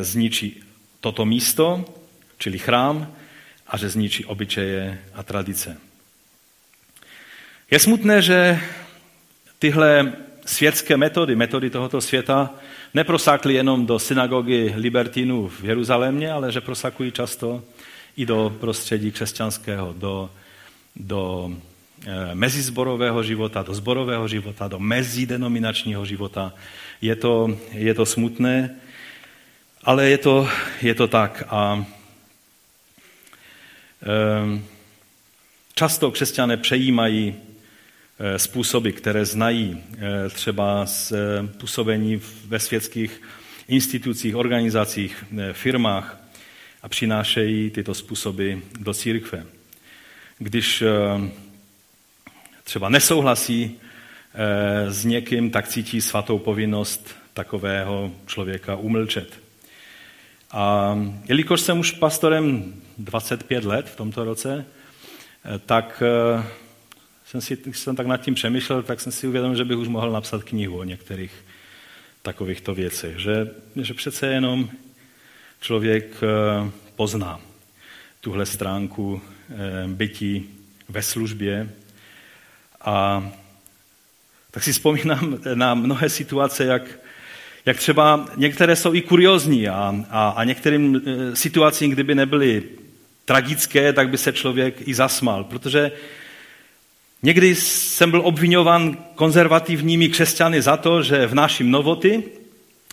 zničí toto místo, čili chrám, a že zničí obyčeje a tradice. Je smutné, že tyhle světské metody, metody tohoto světa, neprosákly jenom do synagogy libertinů v Jeruzalémě, ale že prosakují často i do prostředí křesťanského, do, do e, mezizborového života, do zborového života, do mezidenominačního života. Je to, je to smutné, ale je to, je to tak. A e, často křesťané přejímají Eh, způsoby, které znají eh, třeba z eh, působení ve světských institucích, organizacích, firmách a přinášejí tyto způsoby do církve. Když třeba nesouhlasí s někým, tak cítí svatou povinnost takového člověka umlčet. A jelikož jsem už pastorem 25 let v tomto roce, tak jsem si, když jsem tak nad tím přemýšlel, tak jsem si uvědomil, že bych už mohl napsat knihu o některých takovýchto věcech. Že, že přece jenom člověk eh, pozná tuhle stránku eh, bytí ve službě. A tak si vzpomínám na mnohé situace, jak, jak třeba některé jsou i kuriozní a, a, a některým eh, situacím, kdyby nebyly tragické, tak by se člověk i zasmal, protože Někdy jsem byl obvinován konzervativními křesťany za to, že vnáším novoty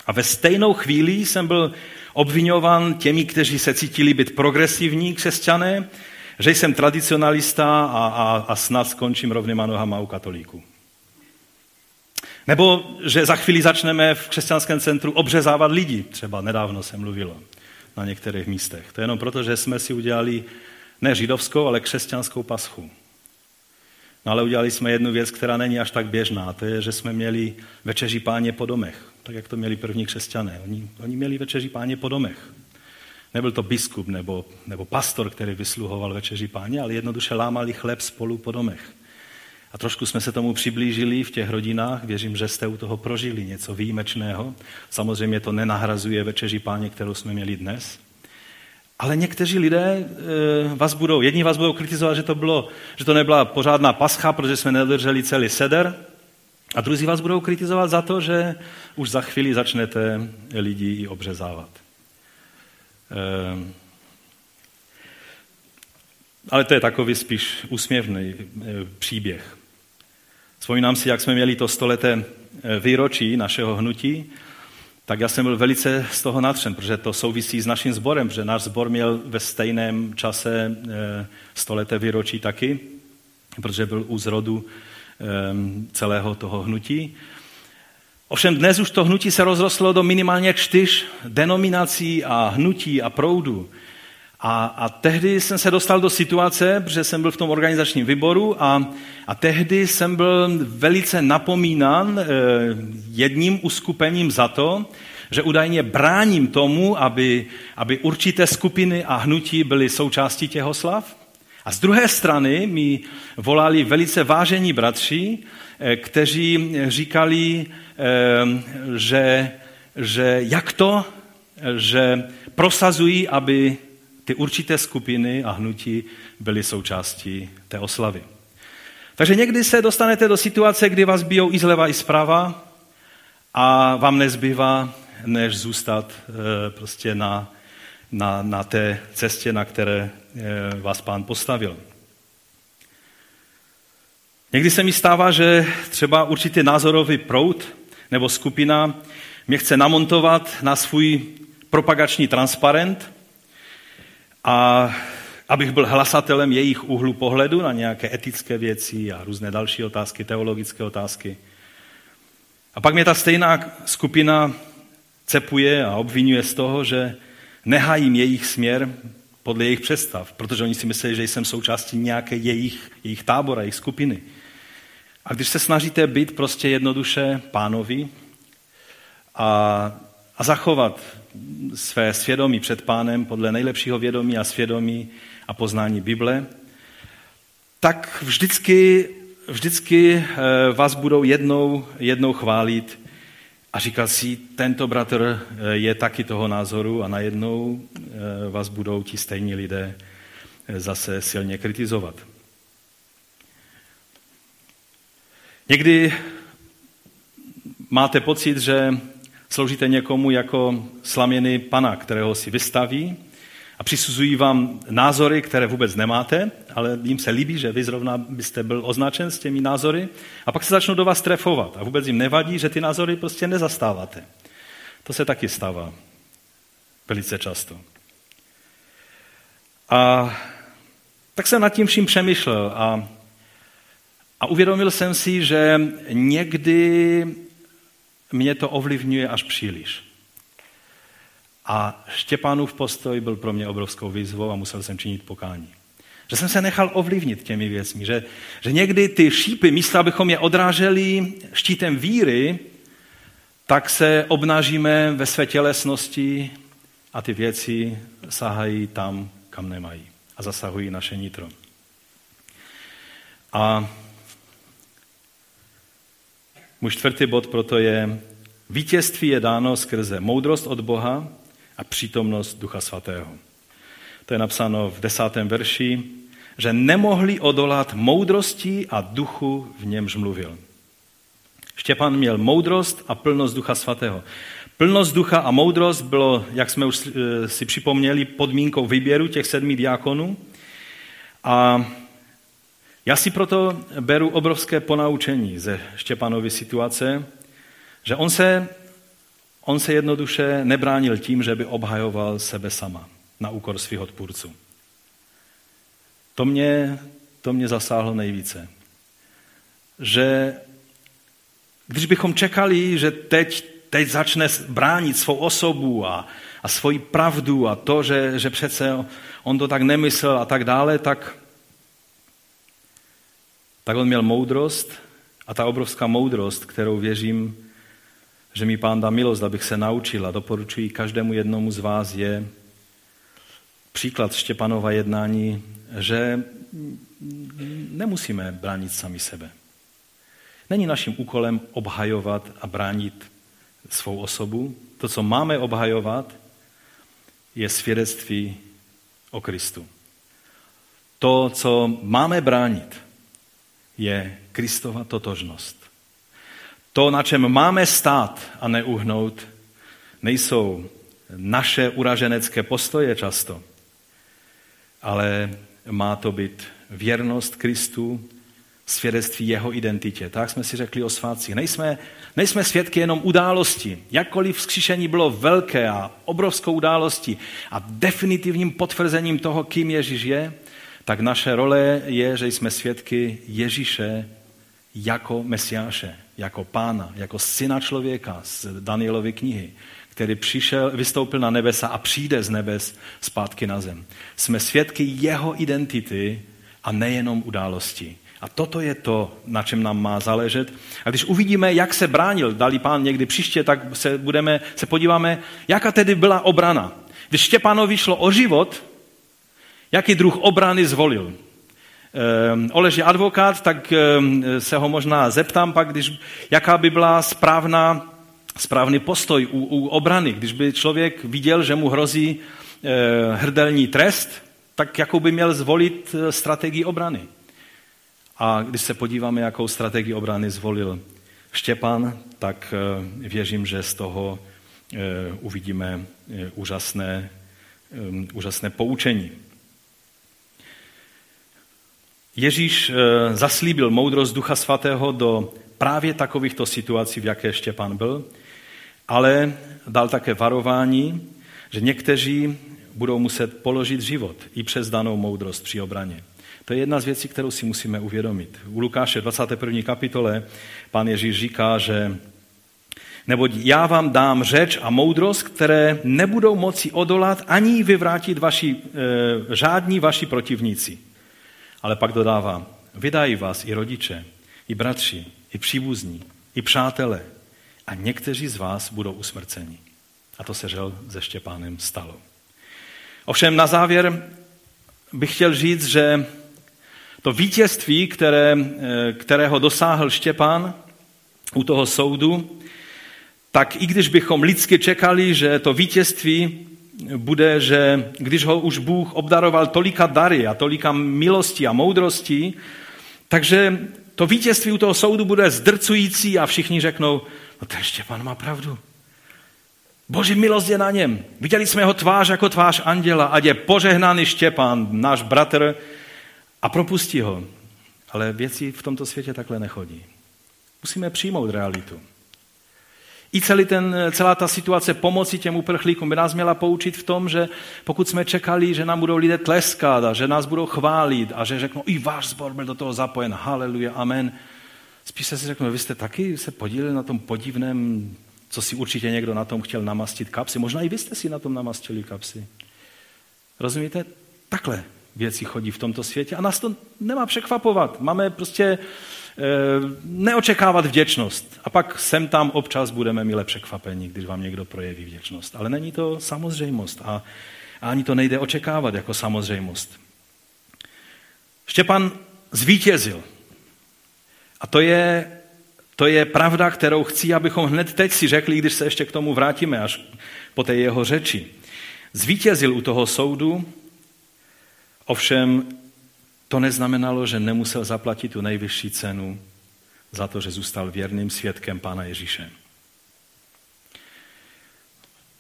a ve stejnou chvíli jsem byl obvinován těmi, kteří se cítili být progresivní křesťané, že jsem tradicionalista a, a, a snad skončím rovnýma nohama u katolíků. Nebo že za chvíli začneme v křesťanském centru obřezávat lidi. Třeba nedávno se mluvilo na některých místech. To je jenom proto, že jsme si udělali ne židovskou, ale křesťanskou paschu. No ale udělali jsme jednu věc, která není až tak běžná. To je, že jsme měli večeří páně po domech. Tak, jak to měli první křesťané. Oni, oni měli večeří páně po domech. Nebyl to biskup nebo, nebo pastor, který vysluhoval večeří páně, ale jednoduše lámali chleb spolu po domech. A trošku jsme se tomu přiblížili v těch rodinách. Věřím, že jste u toho prožili něco výjimečného. Samozřejmě to nenahrazuje večeří páně, kterou jsme měli dnes. Ale někteří lidé eh, vás budou, jedni vás budou kritizovat, že to, bylo, že to nebyla pořádná pascha, protože jsme nedrželi celý seder. A druzí vás budou kritizovat za to, že už za chvíli začnete lidi i obřezávat. Ehm, ale to je takový spíš úsměvný eh, příběh. Vzpomínám si, jak jsme měli to stoleté eh, výročí našeho hnutí, tak já jsem byl velice z toho natřen, protože to souvisí s naším sborem, protože náš sbor měl ve stejném čase eh, stoleté výročí taky, protože byl u zrodu ehm, celého toho hnutí. Ovšem dnes už to hnutí se rozrostlo do minimálně čtyř denominací a hnutí a proudů. A, a tehdy jsem se dostal do situace, protože jsem byl v tom organizačním výboru a, a tehdy jsem byl velice napomínán e, jedním uskupením za to, že údajně bráním tomu, aby, aby určité skupiny a hnutí byly součástí těhoslav. A z druhé strany mi volali velice vážení bratři, e, kteří říkali, e, že, že jak to, že prosazují, aby ty určité skupiny a hnutí byly součástí té oslavy. Takže někdy se dostanete do situace, kdy vás bijou i zleva, i zprava a vám nezbývá, než zůstat eh, prostě na, na, na té cestě, na které eh, vás pán postavil. Někdy se mi stává, že třeba určitý názorový proud nebo skupina mě chce namontovat na svůj propagační transparent a abych byl hlasatelem jejich úhlu pohledu na nějaké etické věci a různé další otázky, teologické otázky. A pak mě ta stejná skupina cepuje a obvinuje z toho, že nehájím jejich směr podle jejich představ, protože oni si myslí, že jsem součástí nějaké jejich, jejich tábora, jejich skupiny. A když se snažíte být prostě jednoduše pánovi a, a zachovat své svědomí před pánem podle nejlepšího vědomí a svědomí a poznání Bible, tak vždycky, vždycky eh, vás budou jednou, jednou chválit a říkat si, tento bratr eh, je taky toho názoru a najednou eh, vás budou ti stejní lidé zase silně kritizovat. Někdy máte pocit, že Sloužíte někomu jako slaměný pana, kterého si vystaví a přisuzují vám názory, které vůbec nemáte, ale jim se líbí, že vy zrovna byste byl označen s těmi názory a pak se začnou do vás trefovat a vůbec jim nevadí, že ty názory prostě nezastáváte. To se taky stává velice často. A tak jsem nad tím vším přemýšlel a, a uvědomil jsem si, že někdy mě to ovlivňuje až příliš. A Štěpánův postoj byl pro mě obrovskou výzvou a musel jsem činit pokání. Že jsem se nechal ovlivnit těmi věcmi, že, že někdy ty šípy, místo abychom je odráželi štítem víry, tak se obnažíme ve své tělesnosti a ty věci sahají tam, kam nemají a zasahují naše nitro. A můj čtvrtý bod proto je, vítězství je dáno skrze moudrost od Boha a přítomnost Ducha Svatého. To je napsáno v desátém verši, že nemohli odolat moudrosti a duchu, v němž mluvil. Štěpán měl moudrost a plnost Ducha Svatého. Plnost ducha a moudrost bylo, jak jsme už eh, si připomněli, podmínkou výběru těch sedmi diákonů. A já si proto beru obrovské ponaučení ze Štěpanovy situace, že on se, on se jednoduše nebránil tím, že by obhajoval sebe sama na úkor svých odpůrců. To mě, to mě zasáhlo nejvíce. Že když bychom čekali, že teď, teď začne bránit svou osobu a, a svoji pravdu a to, že, že přece on to tak nemyslel a tak dále, tak tak on měl moudrost a ta obrovská moudrost, kterou věřím, že mi pán dá milost, abych se naučil a doporučuji každému jednomu z vás, je příklad Štěpanova jednání, že nemusíme bránit sami sebe. Není naším úkolem obhajovat a bránit svou osobu. To, co máme obhajovat, je svědectví o Kristu. To, co máme bránit, je Kristova totožnost. To, na čem máme stát a neuhnout, nejsou naše uraženecké postoje často, ale má to být věrnost Kristu, svědectví jeho identitě. Tak jsme si řekli o svátcích. Nejsme, nejsme svědky jenom události. Jakkoliv vzkříšení bylo velké a obrovskou událostí a definitivním potvrzením toho, kým Ježíš je, tak naše role je, že jsme svědky Ježíše jako mesiáše, jako pána, jako syna člověka z Danielovy knihy, který přišel, vystoupil na nebesa a přijde z nebes zpátky na zem. Jsme svědky jeho identity a nejenom události. A toto je to, na čem nám má záležet. A když uvidíme, jak se bránil, dali pán někdy příště, tak se, budeme, se podíváme, jaká tedy byla obrana. Když Štěpánovi šlo o život, jaký druh obrany zvolil. Ehm, Olež je advokát, tak ehm, se ho možná zeptám pak, když, jaká by byla správná, správný postoj u, u obrany. Když by člověk viděl, že mu hrozí e, hrdelní trest, tak jakou by měl zvolit eh, strategii obrany. A když se podíváme, jakou strategii obrany zvolil Štěpán, tak eh, věřím, že z toho eh, uvidíme úžasné, úžasné poučení. Ježíš zaslíbil moudrost Ducha Svatého do právě takovýchto situací, v jaké Štěpán byl, ale dal také varování, že někteří budou muset položit život i přes danou moudrost při obraně. To je jedna z věcí, kterou si musíme uvědomit. U Lukáše 21. kapitole pán Ježíš říká, že neboť já vám dám řeč a moudrost, které nebudou moci odolat ani vyvrátit vaši, e, žádní vaši protivníci. Ale pak dodává, vydají vás i rodiče, i bratři, i příbuzní, i přátelé a někteří z vás budou usmrceni. A to se žel se Štěpánem stalo. Ovšem na závěr bych chtěl říct, že to vítězství, které, eh, kterého dosáhl Štěpán u toho soudu, tak i když bychom lidsky čekali, že to vítězství bude, že když ho už Bůh obdaroval tolika dary a tolika milostí a moudrostí, takže to vítězství u toho soudu bude zdrcující a všichni řeknou, no ten Štěpán má pravdu. Boží milost je na něm. Viděli jsme jeho tvář jako tvář anděla, ať je požehnaný Štěpán, náš bratr, a propustí ho. Ale věci v tomto světě takhle nechodí. Musíme přijmout realitu. I celý ten, celá ta situace pomoci těm uprchlíkům by nás měla poučit v tom, že pokud jsme čekali, že nám budou lidé tleskat a že nás budou chválit a že řeknou, i váš zbor byl do toho zapojen, haleluja, amen. Spíš se si řeknou, vy jste taky se podíleli na tom podivném, co si určitě někdo na tom chtěl namastit kapsy. Možná i vy jste si na tom namastili kapsy. Rozumíte? Takhle věci chodí v tomto světě a nás to nemá překvapovat. Máme prostě neočekávat vděčnost. A pak sem tam občas budeme mile překvapeni, když vám někdo projeví vděčnost. Ale není to samozřejmost a, a ani to nejde očekávat jako samozřejmost. Štěpan zvítězil. A to je, to je pravda, kterou chci, abychom hned teď si řekli, když se ještě k tomu vrátíme, až po té jeho řeči. Zvítězil u toho soudu, Ovšem to neznamenalo, že nemusel zaplatit tu nejvyšší cenu za to, že zůstal věrným svědkem Pána Ježíše.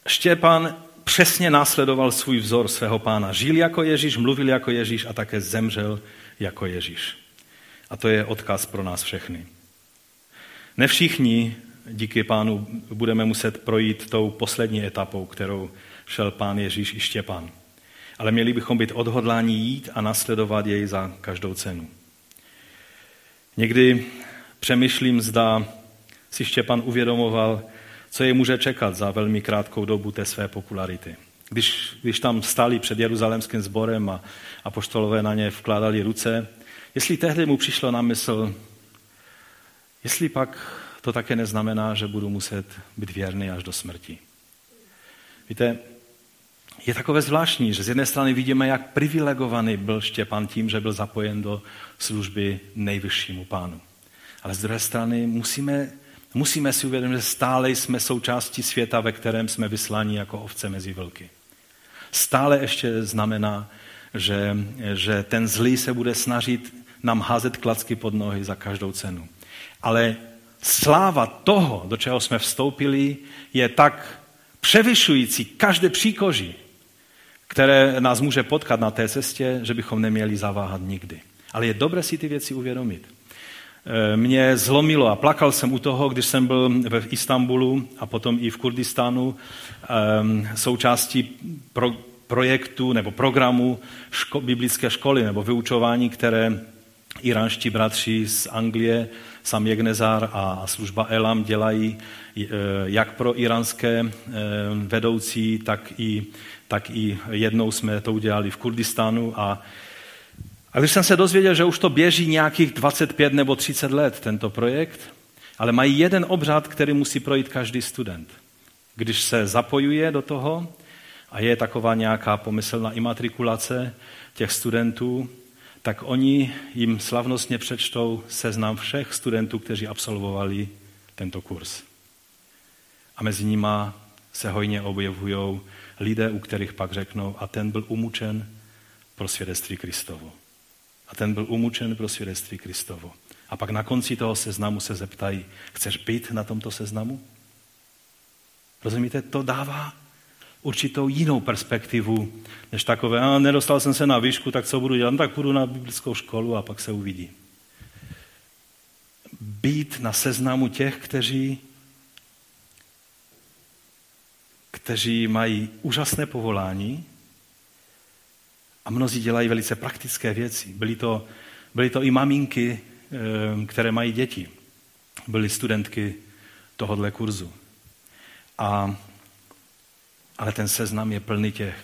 Štěpán přesně následoval svůj vzor svého pána. Žil jako Ježíš, mluvil jako Ježíš a také zemřel jako Ježíš. A to je odkaz pro nás všechny. Ne všichni, díky pánu, budeme muset projít tou poslední etapou, kterou šel pán Ježíš i Štěpán ale měli bychom být odhodláni jít a nasledovat jej za každou cenu. Někdy přemýšlím, zda si Štěpan uvědomoval, co je může čekat za velmi krátkou dobu té své popularity. Když, když tam stali před jeruzalémským sborem a, a poštolové na ně vkládali ruce, jestli tehdy mu přišlo na mysl, jestli pak to také neznamená, že budu muset být věrný až do smrti. Víte, je takové zvláštní, že z jedné strany vidíme, jak privilegovaný byl Štěpán tím, že byl zapojen do služby nejvyššímu pánu. Ale z druhé strany musíme, musíme si uvědomit, že stále jsme součástí světa, ve kterém jsme vysláni jako ovce mezi vlky. Stále ještě znamená, že, že ten zlý se bude snažit nám házet klacky pod nohy za každou cenu. Ale sláva toho, do čeho jsme vstoupili, je tak převyšující každé příkoží, které nás může potkat na té cestě, že bychom neměli zaváhat nikdy. Ale je dobré si ty věci uvědomit. E, mě zlomilo a plakal jsem u toho, když jsem byl v Istanbulu a potom i v Kurdistánu součástí pro, projektu nebo programu ško, biblické školy nebo vyučování, které iránští bratři z Anglie, Sam Jegnezar a služba Elam dělají e, jak pro iránské e, vedoucí, tak i, tak i jednou jsme to udělali v Kurdistánu a a když jsem se dozvěděl, že už to běží nějakých 25 nebo 30 let, tento projekt, ale mají jeden obřad, který musí projít každý student. Když se zapojuje do toho a je taková nějaká pomyslná imatrikulace těch studentů, tak oni jim slavnostně přečtou seznam všech studentů, kteří absolvovali tento kurz. A mezi nima se hojně objevují lidé, u kterých pak řeknou, a ten byl umučen pro svědectví Kristovo. A ten byl umučen pro svědectví Kristovo. A pak na konci toho seznamu se zeptají, chceš být na tomto seznamu? Rozumíte, to dává určitou jinou perspektivu, než takové, a nedostal jsem se na výšku, tak co budu dělat? No, tak půjdu na biblickou školu a pak se uvidí. Být na seznamu těch, kteří, kteří mají úžasné povolání a mnozí dělají velice praktické věci. Byly to, byly to i maminky, eh, které mají děti. Byly studentky tohohle kurzu. A ale ten seznam je plný těch,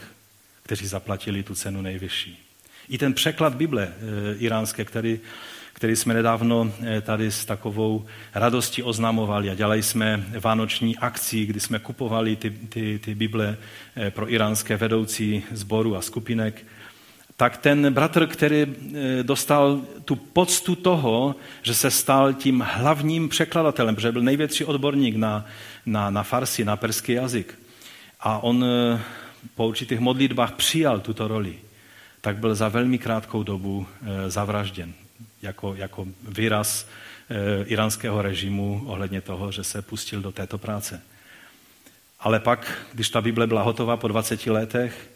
kteří zaplatili tu cenu nejvyšší. I ten překlad Bible e, iránské, který, který jsme nedávno e, tady s takovou radostí oznamovali. A dělali jsme vánoční akci, kdy jsme kupovali ty, ty, ty Bible e, pro iránské vedoucí sboru a skupinek, tak ten bratr, který dostal tu poctu toho, že se stal tím hlavním překladatelem, protože byl největší odborník na, na, na farsi, na perský jazyk, a on eh, po určitých modlitbách přijal tuto roli, tak byl za velmi krátkou dobu eh, zavražděn jako, jako výraz eh, iránského režimu ohledně toho, že se pustil do této práce. Ale pak, když ta Bible byla hotová po 20 letech,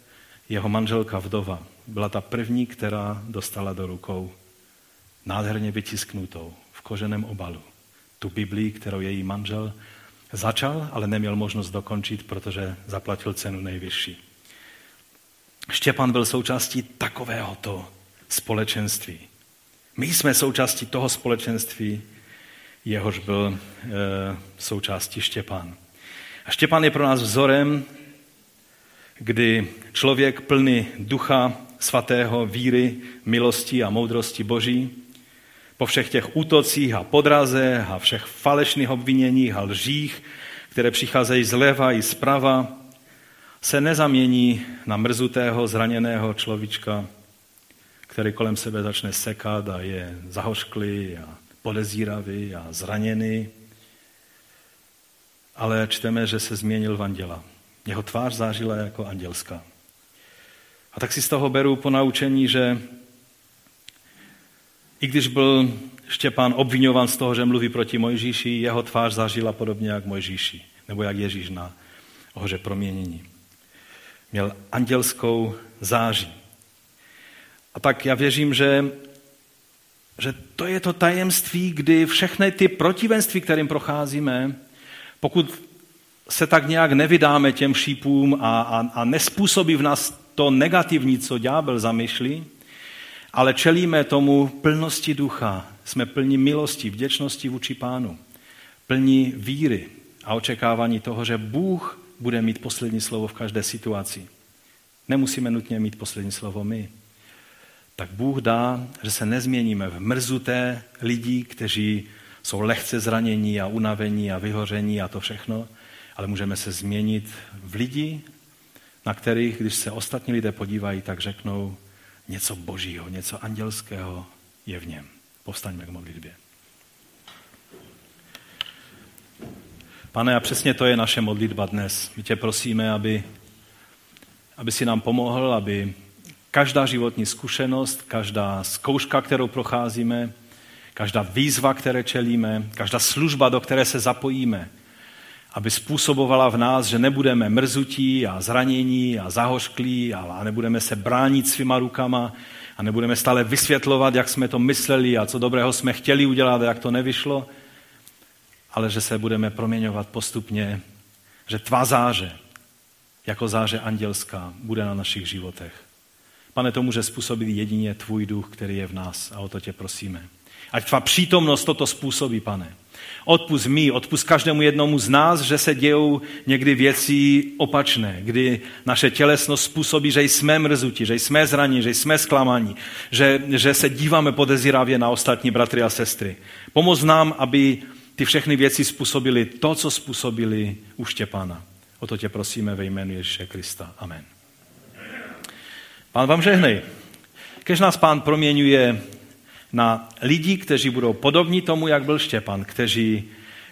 jeho manželka vdova byla ta první, která dostala do rukou nádherně vytisknutou v koženém obalu tu Biblii, kterou její manžel Začal, ale neměl možnost dokončit, protože zaplatil cenu nejvyšší. Štěpán byl součástí takovéhoto společenství. My jsme součástí toho společenství, jehož byl e, součástí Štěpán. A Štěpán je pro nás vzorem, kdy člověk plný ducha svatého, víry, milosti a moudrosti Boží, po všech těch útocích a podraze a všech falešných obviněních a lžích, které přicházejí zleva i zprava, se nezamění na mrzutého, zraněného človíčka, který kolem sebe začne sekat a je zahořklý a podezíravý a zraněný. Ale čteme, že se změnil v anděla. Jeho tvář zářila jako andělská. A tak si z toho beru po naučení, že i když byl Štěpán obvinován z toho, že mluví proti Mojžíši, jeho tvář zažila podobně jak Mojžíši, nebo jak Ježíš na hoře proměnění. Měl andělskou září. A tak já věřím, že, že to je to tajemství, kdy všechny ty protivenství, kterým procházíme, pokud se tak nějak nevydáme těm šípům a, a, a nespůsobí v nás to negativní, co ďábel zamýšlí, ale čelíme tomu plnosti ducha. Jsme plní milosti, vděčnosti vůči pánu. Plní víry a očekávání toho, že Bůh bude mít poslední slovo v každé situaci. Nemusíme nutně mít poslední slovo my. Tak Bůh dá, že se nezměníme v mrzuté lidí, kteří jsou lehce zranění a unavení a vyhoření a to všechno, ale můžeme se změnit v lidi, na kterých, když se ostatní lidé podívají, tak řeknou, něco božího, něco andělského je v něm. Povstaňme k modlitbě. Pane, a přesně to je naše modlitba dnes. My tě prosíme, aby, aby si nám pomohl, aby každá životní zkušenost, každá zkouška, kterou procházíme, každá výzva, které čelíme, každá služba, do které se zapojíme, aby způsobovala v nás, že nebudeme mrzutí a zranění a zahořklí a nebudeme se bránit svýma rukama a nebudeme stále vysvětlovat, jak jsme to mysleli a co dobrého jsme chtěli udělat a jak to nevyšlo, ale že se budeme proměňovat postupně, že tvá záře, jako záře andělská, bude na našich životech. Pane, to může způsobit jedině tvůj duch, který je v nás a o to tě prosíme. Ať tvá přítomnost toto způsobí, pane. Odpust mi, odpust každému jednomu z nás, že se dějou někdy věci opačné, kdy naše tělesnost způsobí, že jsme mrzuti, že jsme zraní, že jsme zklamaní, že, že se díváme podezíravě na ostatní bratry a sestry. Pomoz nám, aby ty všechny věci způsobily to, co způsobili u Štěpána. O to tě prosíme ve jménu Ježíše Krista. Amen. Pán vám žehnej. Kež nás pán proměňuje na lidi, kteří budou podobní tomu, jak byl Štěpan, kteří,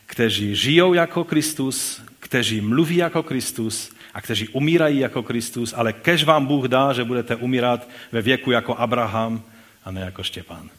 kteří žijou jako Kristus, kteří mluví jako Kristus a kteří umírají jako Kristus, ale kež vám Bůh dá, že budete umírat ve věku jako Abraham a ne jako Štěpán.